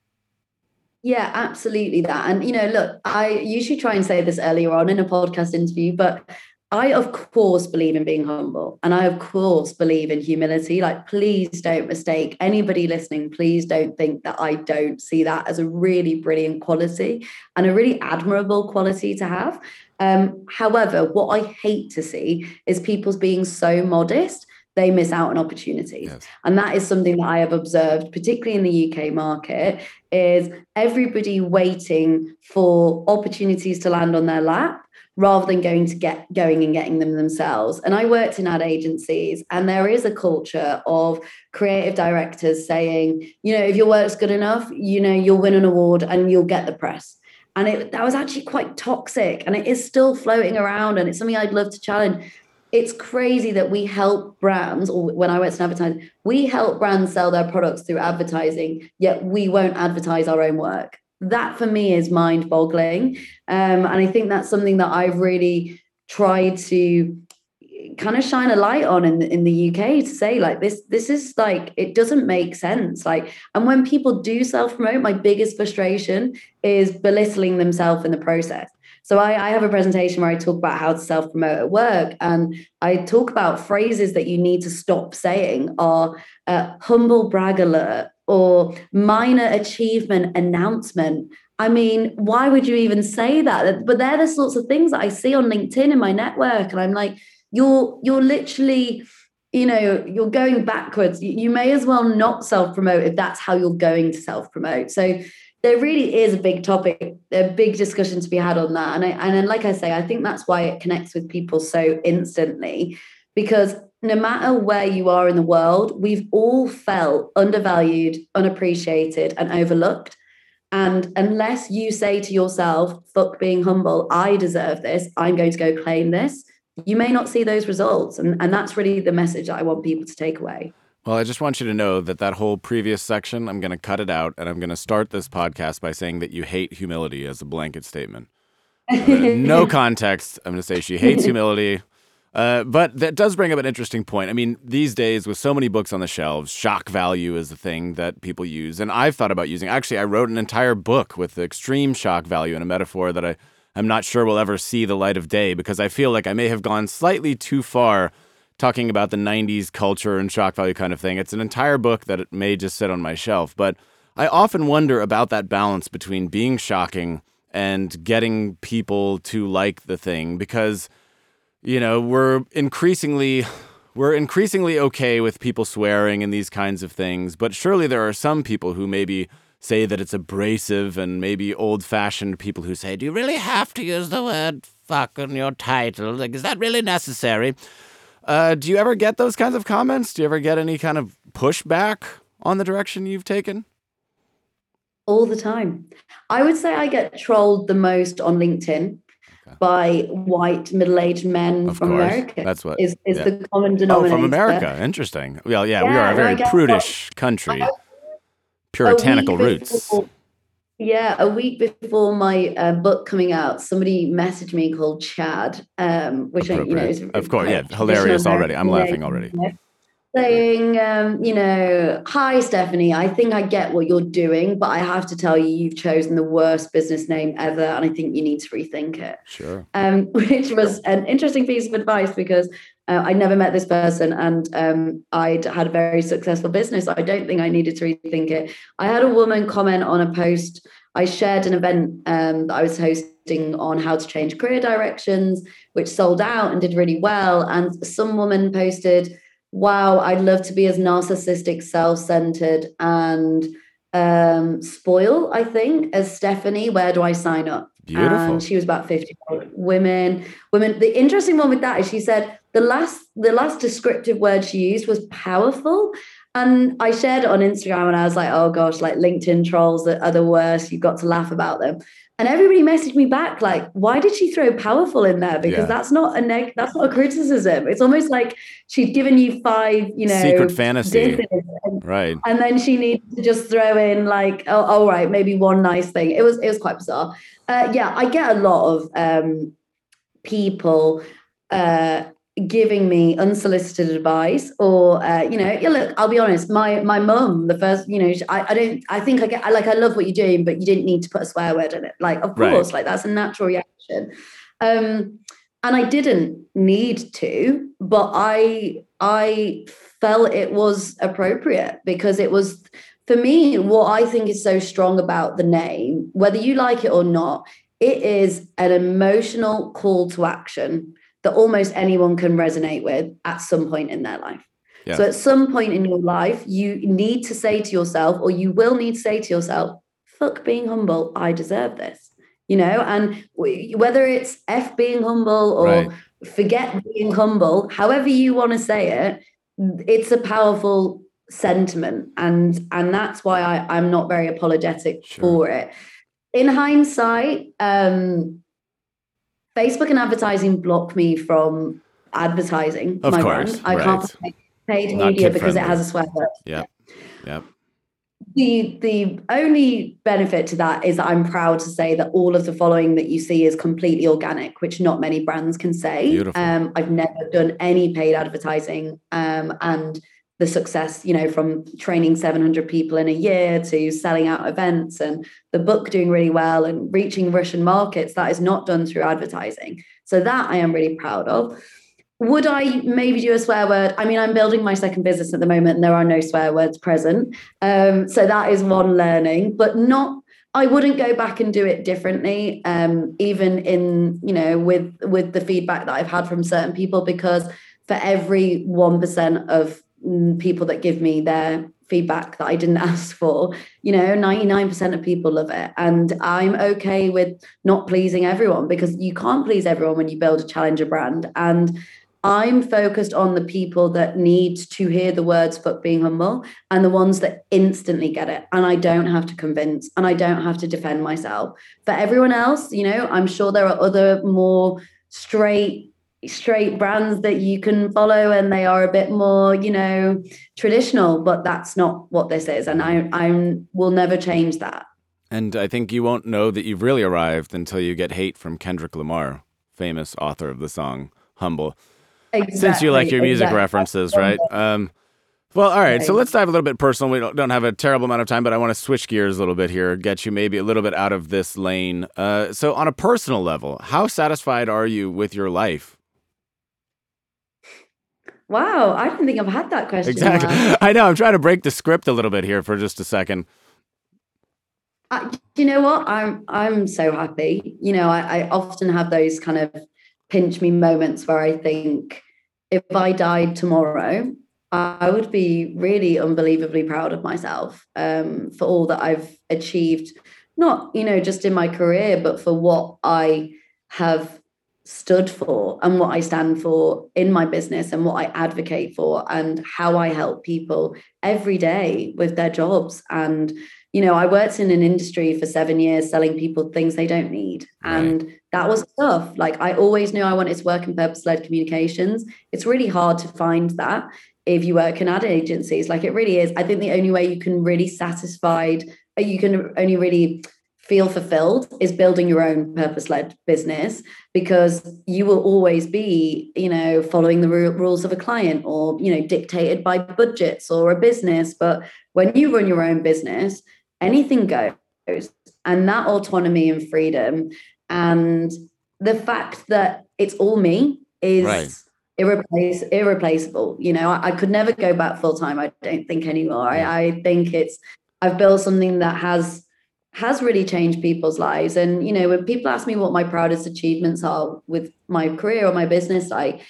Yeah, absolutely that. And you know, look, I usually try and say this earlier on in a podcast interview, but I, of course, believe in being humble. And I, of course, believe in humility. Like, please don't mistake anybody listening. Please don't think that I don't see that as a really brilliant quality and a really admirable quality to have. Um, however, what I hate to see is people's being so modest they miss out on opportunities yes. and that is something that i have observed particularly in the uk market is everybody waiting for opportunities to land on their lap rather than going to get going and getting them themselves. And I worked in ad agencies, and there is a culture of creative directors saying, you know, if your work's good enough, you know, you'll win an award and you'll get the press. And it, that was actually quite toxic, and it is still floating around, and it's something I'd love to challenge. It's crazy that we help brands, or when I worked in advertising, we help brands sell their products through advertising, yet we won't advertise our own work that for me is mind boggling. Um, and I think that's something that I've really tried to kind of shine a light on in the, in the UK to say like this this is like it doesn't make sense like and when people do self promote my biggest frustration is belittling themselves in the process so I, I, have a presentation where I talk about how to self promote at work and I talk about phrases that you need to stop saying are uh, humble brag alert or minor achievement announcement. I mean, why would you even say that? But they're the sorts of things that I see on LinkedIn in my network. And I'm like, you're you're literally, you know, you're going backwards. You may as well not self-promote if that's how you're going to self-promote. So there really is a big topic, a big discussion to be had on that. And I, and then, like I say, I think that's why it connects with people so instantly because no matter where you are in the world, we've all felt undervalued, unappreciated, and overlooked. And unless you say to yourself, fuck being humble, I deserve this, I'm going to go claim this, you may not see those results. And, and that's really the message that I want people to take away. Well, I just want you to know that that whole previous section, I'm going to cut it out and I'm going to start this podcast by saying that you hate humility as a blanket statement. No context. I'm going to say she hates humility. Uh, but that does bring up an interesting point. I mean, these days, with so many books on the shelves, shock value is the thing that people use. And I've thought about using, actually, I wrote an entire book with extreme shock value and a metaphor that I, I'm not sure will ever see the light of day because I feel like I may have gone slightly too far talking about the 90s culture and shock value kind of thing. It's an entire book that it may just sit on my shelf. But I often wonder about that balance between being shocking and getting people to like the thing because you know, we're increasingly we're increasingly okay with people swearing and these kinds of things, but surely there are some people who maybe say that it's abrasive and maybe old-fashioned people who say, "Do you really have to use the word fuck in your title? Like is that really necessary?" Uh, do you ever get those kinds of comments? Do you ever get any kind of pushback on the direction you've taken? All the time. I would say I get trolled the most on LinkedIn by white middle-aged men of from course. America. That's what is, is yeah. the common denominator. Oh, from America. Interesting. Well, yeah, we are a very prudish country. Puritanical roots. before- yeah, a week before my uh, book coming out, somebody messaged me called Chad, um, which I, you know is Of course, yeah, hilarious already. I'm laughing already. Saying, um, you know, hi Stephanie, I think I get what you're doing, but I have to tell you, you've chosen the worst business name ever, and I think you need to rethink it. Sure. um, which was an interesting piece of advice because uh, I never met this person and um, I'd had a very successful business. I don't think I needed to rethink it. I had a woman comment on a post. I shared an event um, that I was hosting on how to change career directions, which sold out and did really well. And some woman posted, Wow, I'd love to be as narcissistic, self centered, and um, spoil, I think, as Stephanie. Where do I sign up? Beautiful. And she was about 50 women. Women. The interesting one with that is she said the last the last descriptive word she used was powerful. And I shared it on Instagram and I was like, oh gosh, like LinkedIn trolls that are the worst. You've got to laugh about them. And everybody messaged me back, like, why did she throw powerful in there? Because Yeah. that's not a neg that's not a criticism. It's almost like she'd given you five, you know, Secret fantasy. and Right. and then she needs to just throw in like oh all right maybe one nice thing it was it was quite bizarre uh, yeah i get a lot of um people uh giving me unsolicited advice or uh, you know yeah look i'll be honest my my mum the first you know I, I don't i think i get I like i love what you're doing but you didn't need to put a swear word in it. Like of Right. course like that's a natural reaction. Um and i didn't need to but i i felt it was appropriate because it was for me what i think is so strong about the name whether you like it or not it is an emotional call to action that almost anyone can resonate with at some point in their life Yeah. so at some point in your life you need to say to yourself or you will need to say to yourself fuck being humble i deserve this you know and whether it's f being humble or Right. forget being humble however you want to say it it's a powerful sentiment and and that's why I, i'm not very apologetic Sure. for it in hindsight um facebook and advertising block me from advertising Of my course, brand i can't pay paid Not media because it has a swear word Yep. Yep. the the only benefit to that is that I'm proud to say that all of the following that you see is completely organic, which not many brands can say. Beautiful. Um, I've never done any paid advertising, um, and the success, you know, from training 700 people in a year to selling out events and the book doing really well and reaching Russian markets, that is not done through advertising. So that I am really proud of. Would I maybe do a swear word? I mean, I'm building my second business at the moment and there are no swear words present. Um, so that is one learning, but not I wouldn't go back and do it differently, um, even in, you know, with with the feedback that I've had from certain people, because for every one percent of Mm, people that give me their feedback that I didn't ask for, you know, 99% of people love it. And I'm okay with not pleasing everyone because you can't please everyone when you build a challenger brand. And I'm focused on the people that need to hear the words but being humble and the ones that instantly get it. And I don't have to convince and I don't have to defend myself. For everyone else, you know, I'm sure there are other more straight straight brands that you can follow and they are a bit more you know traditional but that's not what this is and i i will never change that and i think you won't know that you've really arrived until you get hate from kendrick lamar famous author of the song humble exactly, since you like your music exactly. references right um well, all right. So let's dive a little bit personal. We don't, don't have a terrible amount of time, but I want to switch gears a little bit here, get you maybe a little bit out of this lane. Uh, so, on a personal level, how satisfied are you with your life? Wow, I didn't think I've had that question. Exactly. I know. I'm trying to break the script a little bit here for just a second. Uh, you know what? I'm I'm so happy. You know, I, I often have those kind of pinch me moments where I think if I died tomorrow, I would be really unbelievably proud of myself um, for all that I've achieved, not, you know, just in my career, but for what I have stood for and what I stand for in my business and what I advocate for and how I help people every day with their jobs. And, you know, I worked in an industry for seven years selling people things they don't need. And that was tough. Like I always knew I wanted to work in purpose led communications. It's really hard to find that if you work in ad agencies. Like it really is. I think the only way you can really satisfied, you can only really feel fulfilled is building your own purpose-led business because you will always be you know following the rules of a client or you know dictated by budgets or a business but when you run your own business anything goes and that autonomy and freedom and the fact that it's all me is right irreplace, irreplaceable. You know, I, I, could never go back full time. I don't think anymore. I, I think it's I've built something that has has really changed people's lives. And you know, when people ask me what my proudest achievements are with my career or my business, I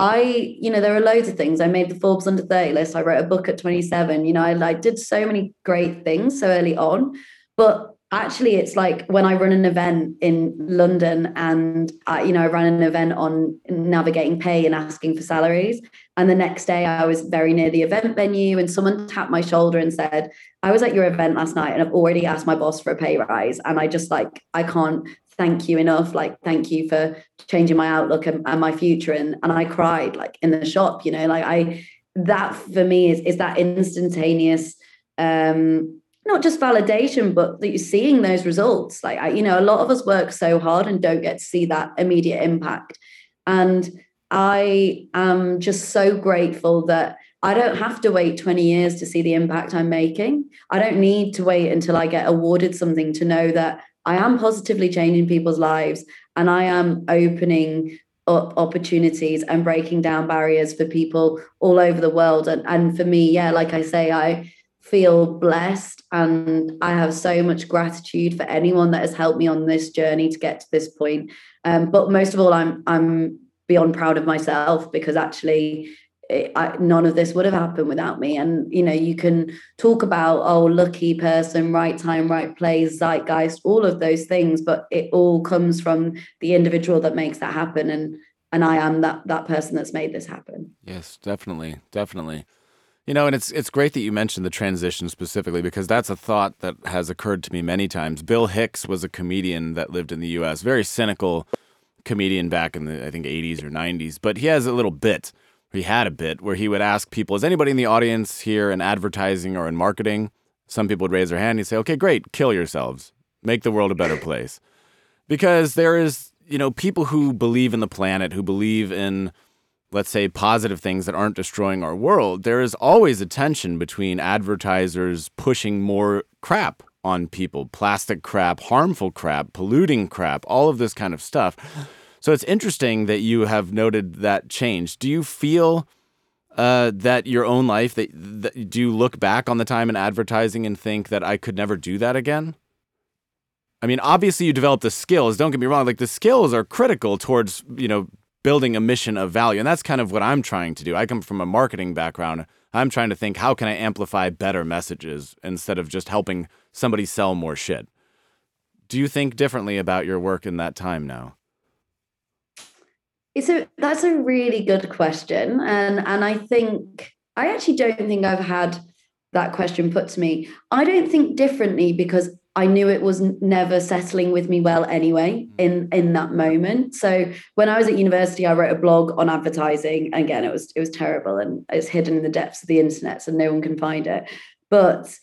I, you know, there are loads of things. I made the Forbes under 30 list. I wrote a book at 27. You know, I, I did so many great things so early on. But actually it's like when i run an event in london and I, you know i ran an event on navigating pay and asking for salaries and the next day i was very near the event venue and someone tapped my shoulder and said i was at your event last night and i've already asked my boss for a pay rise and i just like i can't thank you enough like thank you for changing my outlook and, and my future and and i cried like in the shop you know like i that for me is is that instantaneous um not just validation, but that you're seeing those results. Like, I, you know, a lot of us work so hard and don't get to see that immediate impact. And I am just so grateful that I don't have to wait 20 years to see the impact I'm making. I don't need to wait until I get awarded something to know that I am positively changing people's lives and I am opening up opportunities and breaking down barriers for people all over the world. And, and for me, yeah, like I say, I feel blessed and I have so much gratitude for anyone that has helped me on this journey to get to this point. Um, but most of all, I'm I'm beyond proud of myself because actually it, I, none of this would have happened without me. And you know, you can talk about oh, lucky person, right time, right place, zeitgeist, all of those things, but it all comes from the individual that makes that happen. And and I am that that person that's made this happen. Yes, definitely, definitely. You know, and it's it's great that you mentioned the transition specifically because that's a thought that has occurred to me many times. Bill Hicks was a comedian that lived in the U.S. Very cynical comedian back in the I think 80s or 90s, but he has a little bit. He had a bit where he would ask people, "Is anybody in the audience here in advertising or in marketing?" Some people would raise their hand. He'd say, "Okay, great, kill yourselves, make the world a better place," because there is you know people who believe in the planet, who believe in let's say, positive things that aren't destroying our world, there is always a tension between advertisers pushing more crap on people plastic crap, harmful crap, polluting crap, all of this kind of stuff. So it's interesting that you have noted that change. Do you feel uh, that your own life, that, that, do you look back on the time in advertising and think that I could never do that again? I mean, obviously you develop the skills. Don't get me wrong; like the skills are critical towards you know building a mission of value. And that's kind of what I'm trying to do. I come from a marketing background. I'm trying to think how can I amplify better messages instead of just helping somebody sell more shit. Do you think differently about your work in that time now? It's a that's a really good question, and and I think I actually don't think I've had that question put to me. I don't think differently because I knew it was never settling with me well anyway mm. in in that moment. So when I was at university, I wrote a blog on advertising. Again, it was it was terrible and it's hidden in the depths of the internet, so no one can find it. But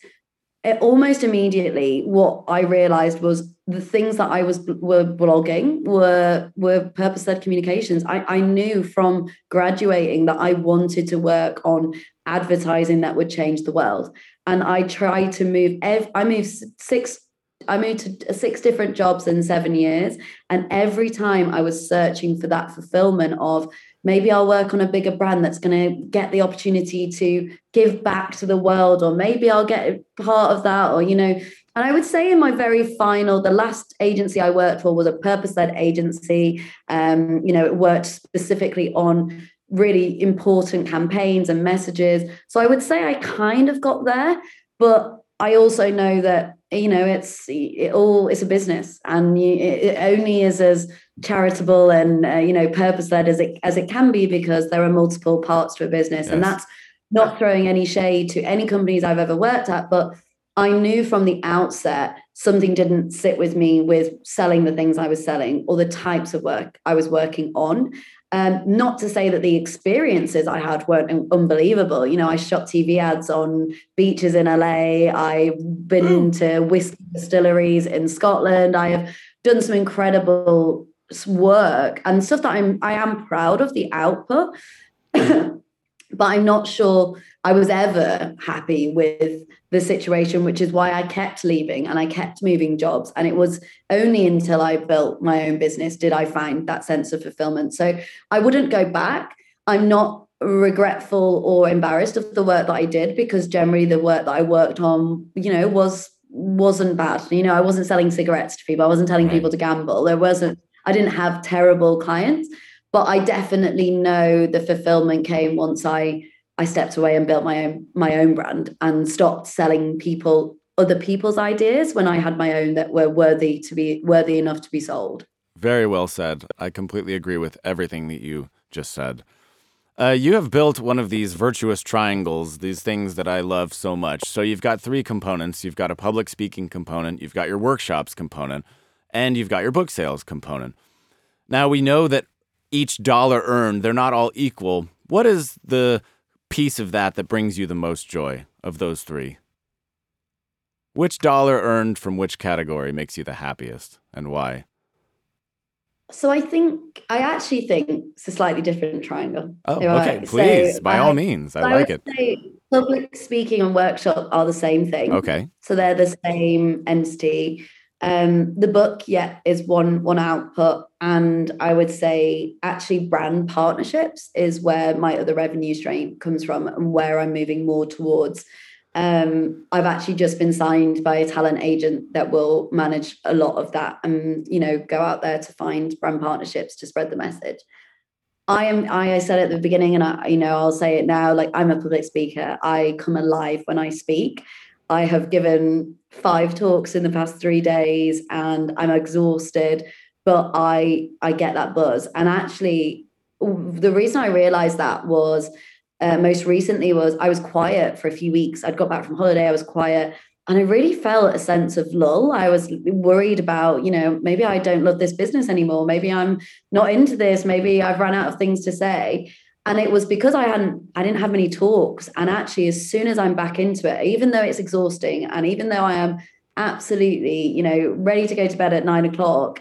it, almost immediately, what I realized was the things that I was were blogging were were purpose led communications. I, I knew from graduating that I wanted to work on advertising that would change the world and I tried to move. Ev- I moved six I moved to uh, six different jobs in seven years. And every time I was searching for that fulfillment of maybe I'll work on a bigger brand that's going to get the opportunity to give back to the world, or maybe I'll get part of that, or, you know, and I would say in my very final, the last agency I worked for was a purpose led agency. Um, you know, it worked specifically on really important campaigns and messages. So I would say I kind of got there, but I also know that you know it's it all it's a business and you, it only is as charitable and uh, you know purpose led as it as it can be because there are multiple parts to a business yes. and that's not throwing any shade to any companies I've ever worked at but I knew from the outset something didn't sit with me with selling the things I was selling or the types of work I was working on um, not to say that the experiences I had weren't unbelievable. You know, I shot TV ads on beaches in LA. I've been to whiskey distilleries in Scotland. I have done some incredible work and stuff that I'm I am proud of the output. but I'm not sure I was ever happy with the situation, which is why I kept leaving and I kept moving jobs. And it was only until I built my own business did I find that sense of fulfillment. So I wouldn't go back. I'm not regretful or embarrassed of the work that I did because generally the work that I worked on, you know, was wasn't bad. You know, I wasn't selling cigarettes to people. I wasn't telling people to gamble. There wasn't I didn't have terrible clients but I definitely know the fulfillment came once I I stepped away and built my own my own brand and stopped selling people other people's ideas when I had my own that were worthy to be worthy enough to be sold. Very well said. I completely agree with everything that you just said. Uh, you have built one of these virtuous triangles, these things that I love so much. So you've got three components. You've got a public speaking component, you've got your workshops component, and you've got your book sales component. Now we know that each dollar earned, they're not all equal. What is the piece of that that brings you the most joy of those three? Which dollar earned from which category makes you the happiest and why? So I think I actually think it's a slightly different triangle. Oh, okay. Please, so, by uh, all means, I, I like it. public speaking and workshop are the same thing. Okay. So they're the same entity. Um, the book, yeah, is one one output, and I would say actually brand partnerships is where my other revenue stream comes from, and where I'm moving more towards. Um, I've actually just been signed by a talent agent that will manage a lot of that, and you know, go out there to find brand partnerships to spread the message. I am. I, I said at the beginning, and I, you know, I'll say it now. Like I'm a public speaker. I come alive when I speak. I have given five talks in the past three days and I'm exhausted, but I I get that buzz. And actually, the reason I realized that was uh, most recently was I was quiet for a few weeks. I'd got back from holiday, I was quiet, and I really felt a sense of lull. I was worried about, you know, maybe I don't love this business anymore. Maybe I'm not into this. Maybe I've run out of things to say and it was because i hadn't i didn't have many talks. And actually as soon as i'm back into it even though it's exhausting and even though i am absolutely you know ready to go to bed at nine o'clock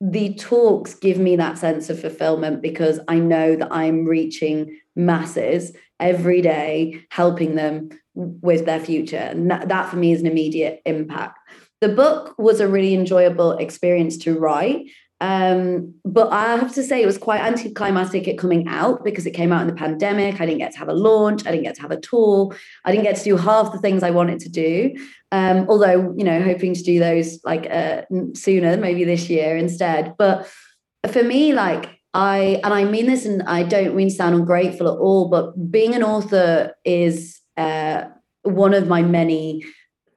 the talks give me that sense of fulfillment because i know that i'm reaching masses every day helping them with their future. And that, that for me is an immediate impact. The book was a really enjoyable experience to write um, but I have to say it was quite anticlimactic it coming out because it came out in the pandemic. I didn't get to have a launch. I didn't get to have a tour. I didn't get to do half the things I wanted to do. Um, although, you know, hoping to do those like uh, sooner, maybe this year instead. But for me, like I, and I mean this, and I don't mean to sound ungrateful at all, but being an author is uh, one of my many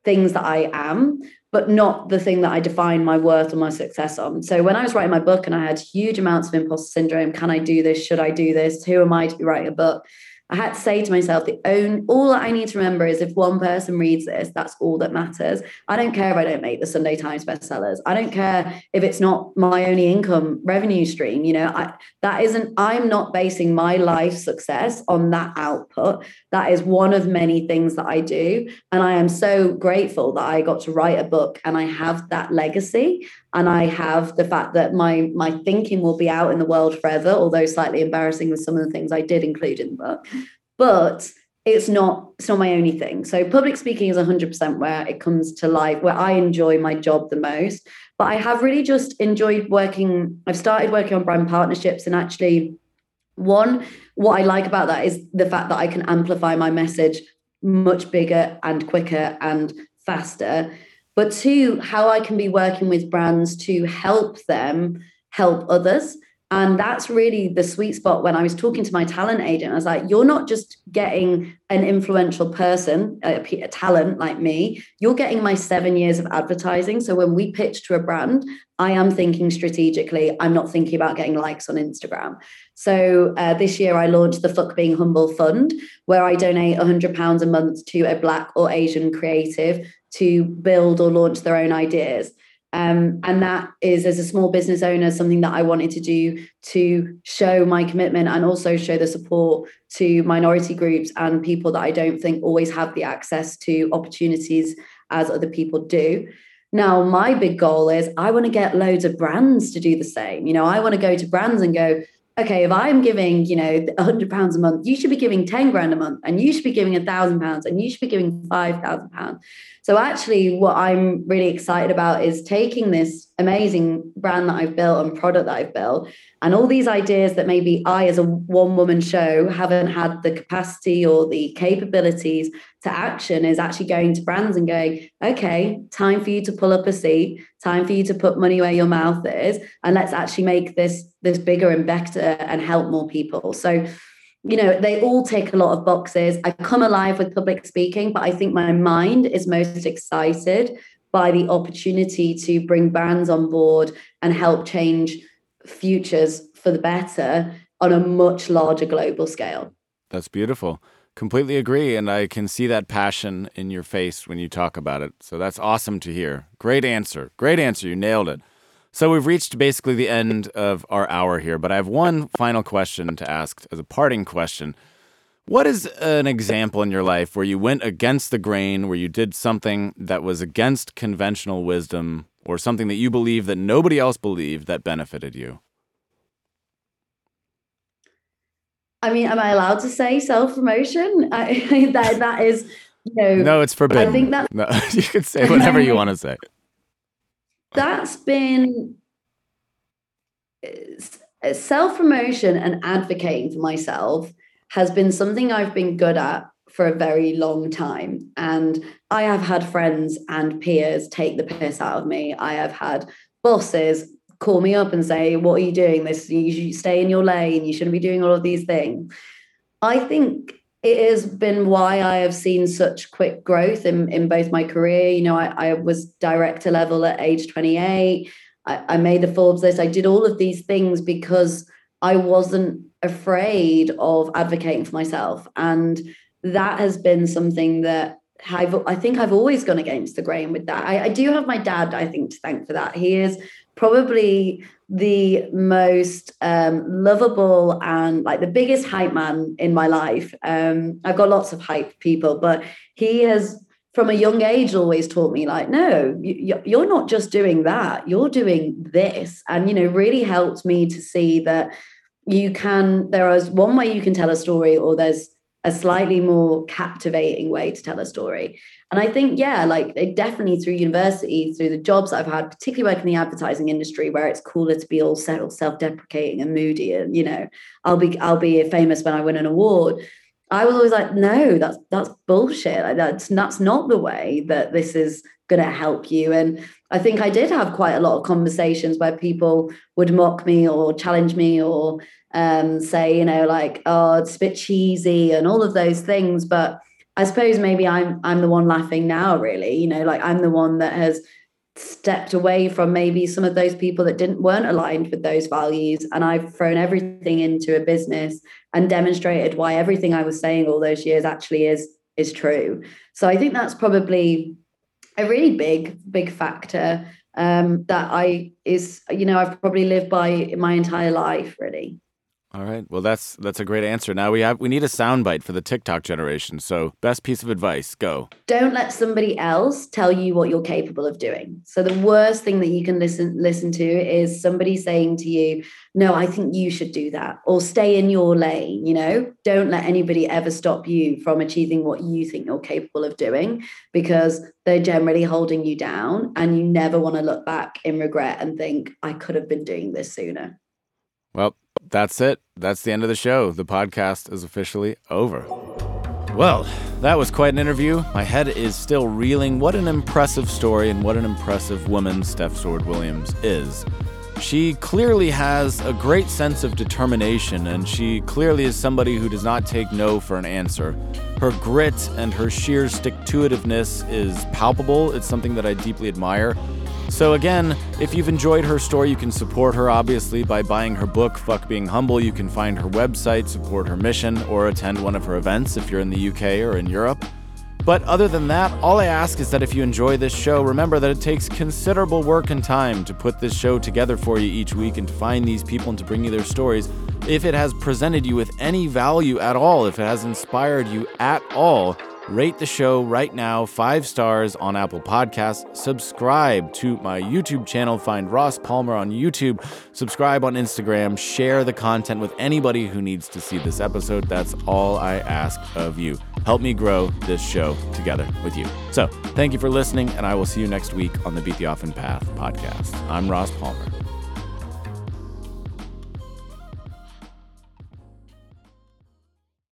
things that I am. But not the thing that I define my worth or my success on. So when I was writing my book and I had huge amounts of imposter syndrome, can I do this? Should I do this? Who am I to be writing a book? I had to say to myself, the own all that I need to remember is if one person reads this, that's all that matters. I don't care if I don't make the Sunday Times bestsellers. I don't care if it's not my only income revenue stream. You know, I, that isn't. I'm not basing my life success on that output. That is one of many things that I do, and I am so grateful that I got to write a book and I have that legacy and I have the fact that my my thinking will be out in the world forever, although slightly embarrassing with some of the things I did include in the book. But it's not it's not my only thing. So public speaking is 100% where it comes to life, where I enjoy my job the most. But I have really just enjoyed working. I've started working on brand partnerships, and actually, one what I like about that is the fact that I can amplify my message much bigger and quicker and faster but two, how I can be working with brands to help them help others. And that's really the sweet spot when I was talking to my talent agent. I was like, you're not just getting an influential person, a, a, talent like me, you're getting my seven years of advertising. So when we pitch to a brand, I am thinking strategically. I'm not thinking about getting likes on Instagram. So uh, this year I launched the Fuck Being Humble Fund, where I donate £100 a month to a Black or Asian creative to build or launch their own ideas. Um, and that is, as a small business owner, something that I wanted to do to show my commitment and also show the support to minority groups and people that I don't think always have the access to opportunities as other people do. Now, my big goal is I want to get loads of brands to do the same. You know, I want to go to brands and go, okay, if I'm giving, you know, a hundred pounds a month, you should be giving 10 grand a month and you should be giving a thousand pounds and you should be giving five thousand pounds. So actually what I'm really excited about is taking this amazing brand that I've built and product that I've built and all these ideas that maybe I as a one woman show haven't had the capacity or the capabilities to action is actually going to brands and going, okay, time for you to pull up a seat, time for you to put money where your mouth is, and let's actually make this this bigger and better and help more people. So you know, they all take a lot of boxes. I come alive with public speaking, but I think my mind is most excited by the opportunity to bring brands on board and help change futures for the better on a much larger global scale. That's beautiful. Completely agree. And I can see that passion in your face when you talk about it. So that's awesome to hear. Great answer. Great answer. You nailed it. So we've reached basically the end of our hour here, but I have one final question to ask as a parting question. What is an example in your life where you went against the grain, where you did something that was against conventional wisdom, or something that you believe that nobody else believed that benefited you? I mean, am I allowed to say self promotion? that that is, you know. No, it's forbidden. I think that no, you can say whatever you want to say. That's been uh, self promotion and advocating for myself has been something I've been good at for a very long time. And I have had friends and peers take the piss out of me. I have had bosses call me up and say, What are you doing? This you should stay in your lane, you shouldn't be doing all of these things. I think it has been why I have seen such quick growth in, in both my career. You know, I, I was director level at age 28. I, I made the Forbes list. I did all of these things because I wasn't afraid of advocating for myself. And that has been something that I've, I think I've always gone against the grain with that. I, I do have my dad, I think, to thank for that. He is probably the most um, lovable and like the biggest hype man in my life. Um, I've got lots of hype people, but he has from a young age always taught me like no you, are not just doing that you're doing this and you know really helped me to see that you can there is one way you can tell a story or there's a slightly more captivating way to tell a story and I think, yeah, like definitely through university, through the jobs I've had, particularly working in the advertising industry, where it's cooler to be all self-deprecating and moody, and you know, I'll be I'll be famous when I win an award. I was always like, no, that's that's bullshit. Like that's that's not the way that this is going to help you. And I think I did have quite a lot of conversations where people would mock me or challenge me or um, say, you know, like, oh, it's a bit cheesy and all of those things, but I suppose maybe I'm I'm the one laughing now, really. You know, like I'm the one that has stepped away from maybe some of those people that didn't weren't aligned with those values and I've thrown everything into a business and demonstrated why everything I was saying all those years actually is is true. So I think that's probably a really big big factor um, that I is you know I've probably lived by my entire life really. All right. Well, that's that's a great answer. Now we have we need a soundbite for the TikTok generation. So, best piece of advice, go. Don't let somebody else tell you what you're capable of doing. So the worst thing that you can listen listen to is somebody saying to you, "No, I think you should do that," or "Stay in your lane." You know, don't let anybody ever stop you from achieving what you think you're capable of doing because they're generally holding you down, and you never want to look back in regret and think, "I could have been doing this sooner." Well, that's it. That's the end of the show. The podcast is officially over. Well, that was quite an interview. My head is still reeling. What an impressive story and what an impressive woman Steph Sword Williams is. She clearly has a great sense of determination, and she clearly is somebody who does not take no for an answer. Her grit and her sheer stick to itiveness is palpable. It's something that I deeply admire. So, again, if you've enjoyed her story, you can support her obviously by buying her book, Fuck Being Humble. You can find her website, support her mission, or attend one of her events if you're in the UK or in Europe. But other than that, all I ask is that if you enjoy this show, remember that it takes considerable work and time to put this show together for you each week and to find these people and to bring you their stories. If it has presented you with any value at all, if it has inspired you at all, Rate the show right now, five stars on Apple Podcasts. Subscribe to my YouTube channel. Find Ross Palmer on YouTube. Subscribe on Instagram. Share the content with anybody who needs to see this episode. That's all I ask of you. Help me grow this show together with you. So, thank you for listening, and I will see you next week on the Beat the Often Path podcast. I'm Ross Palmer.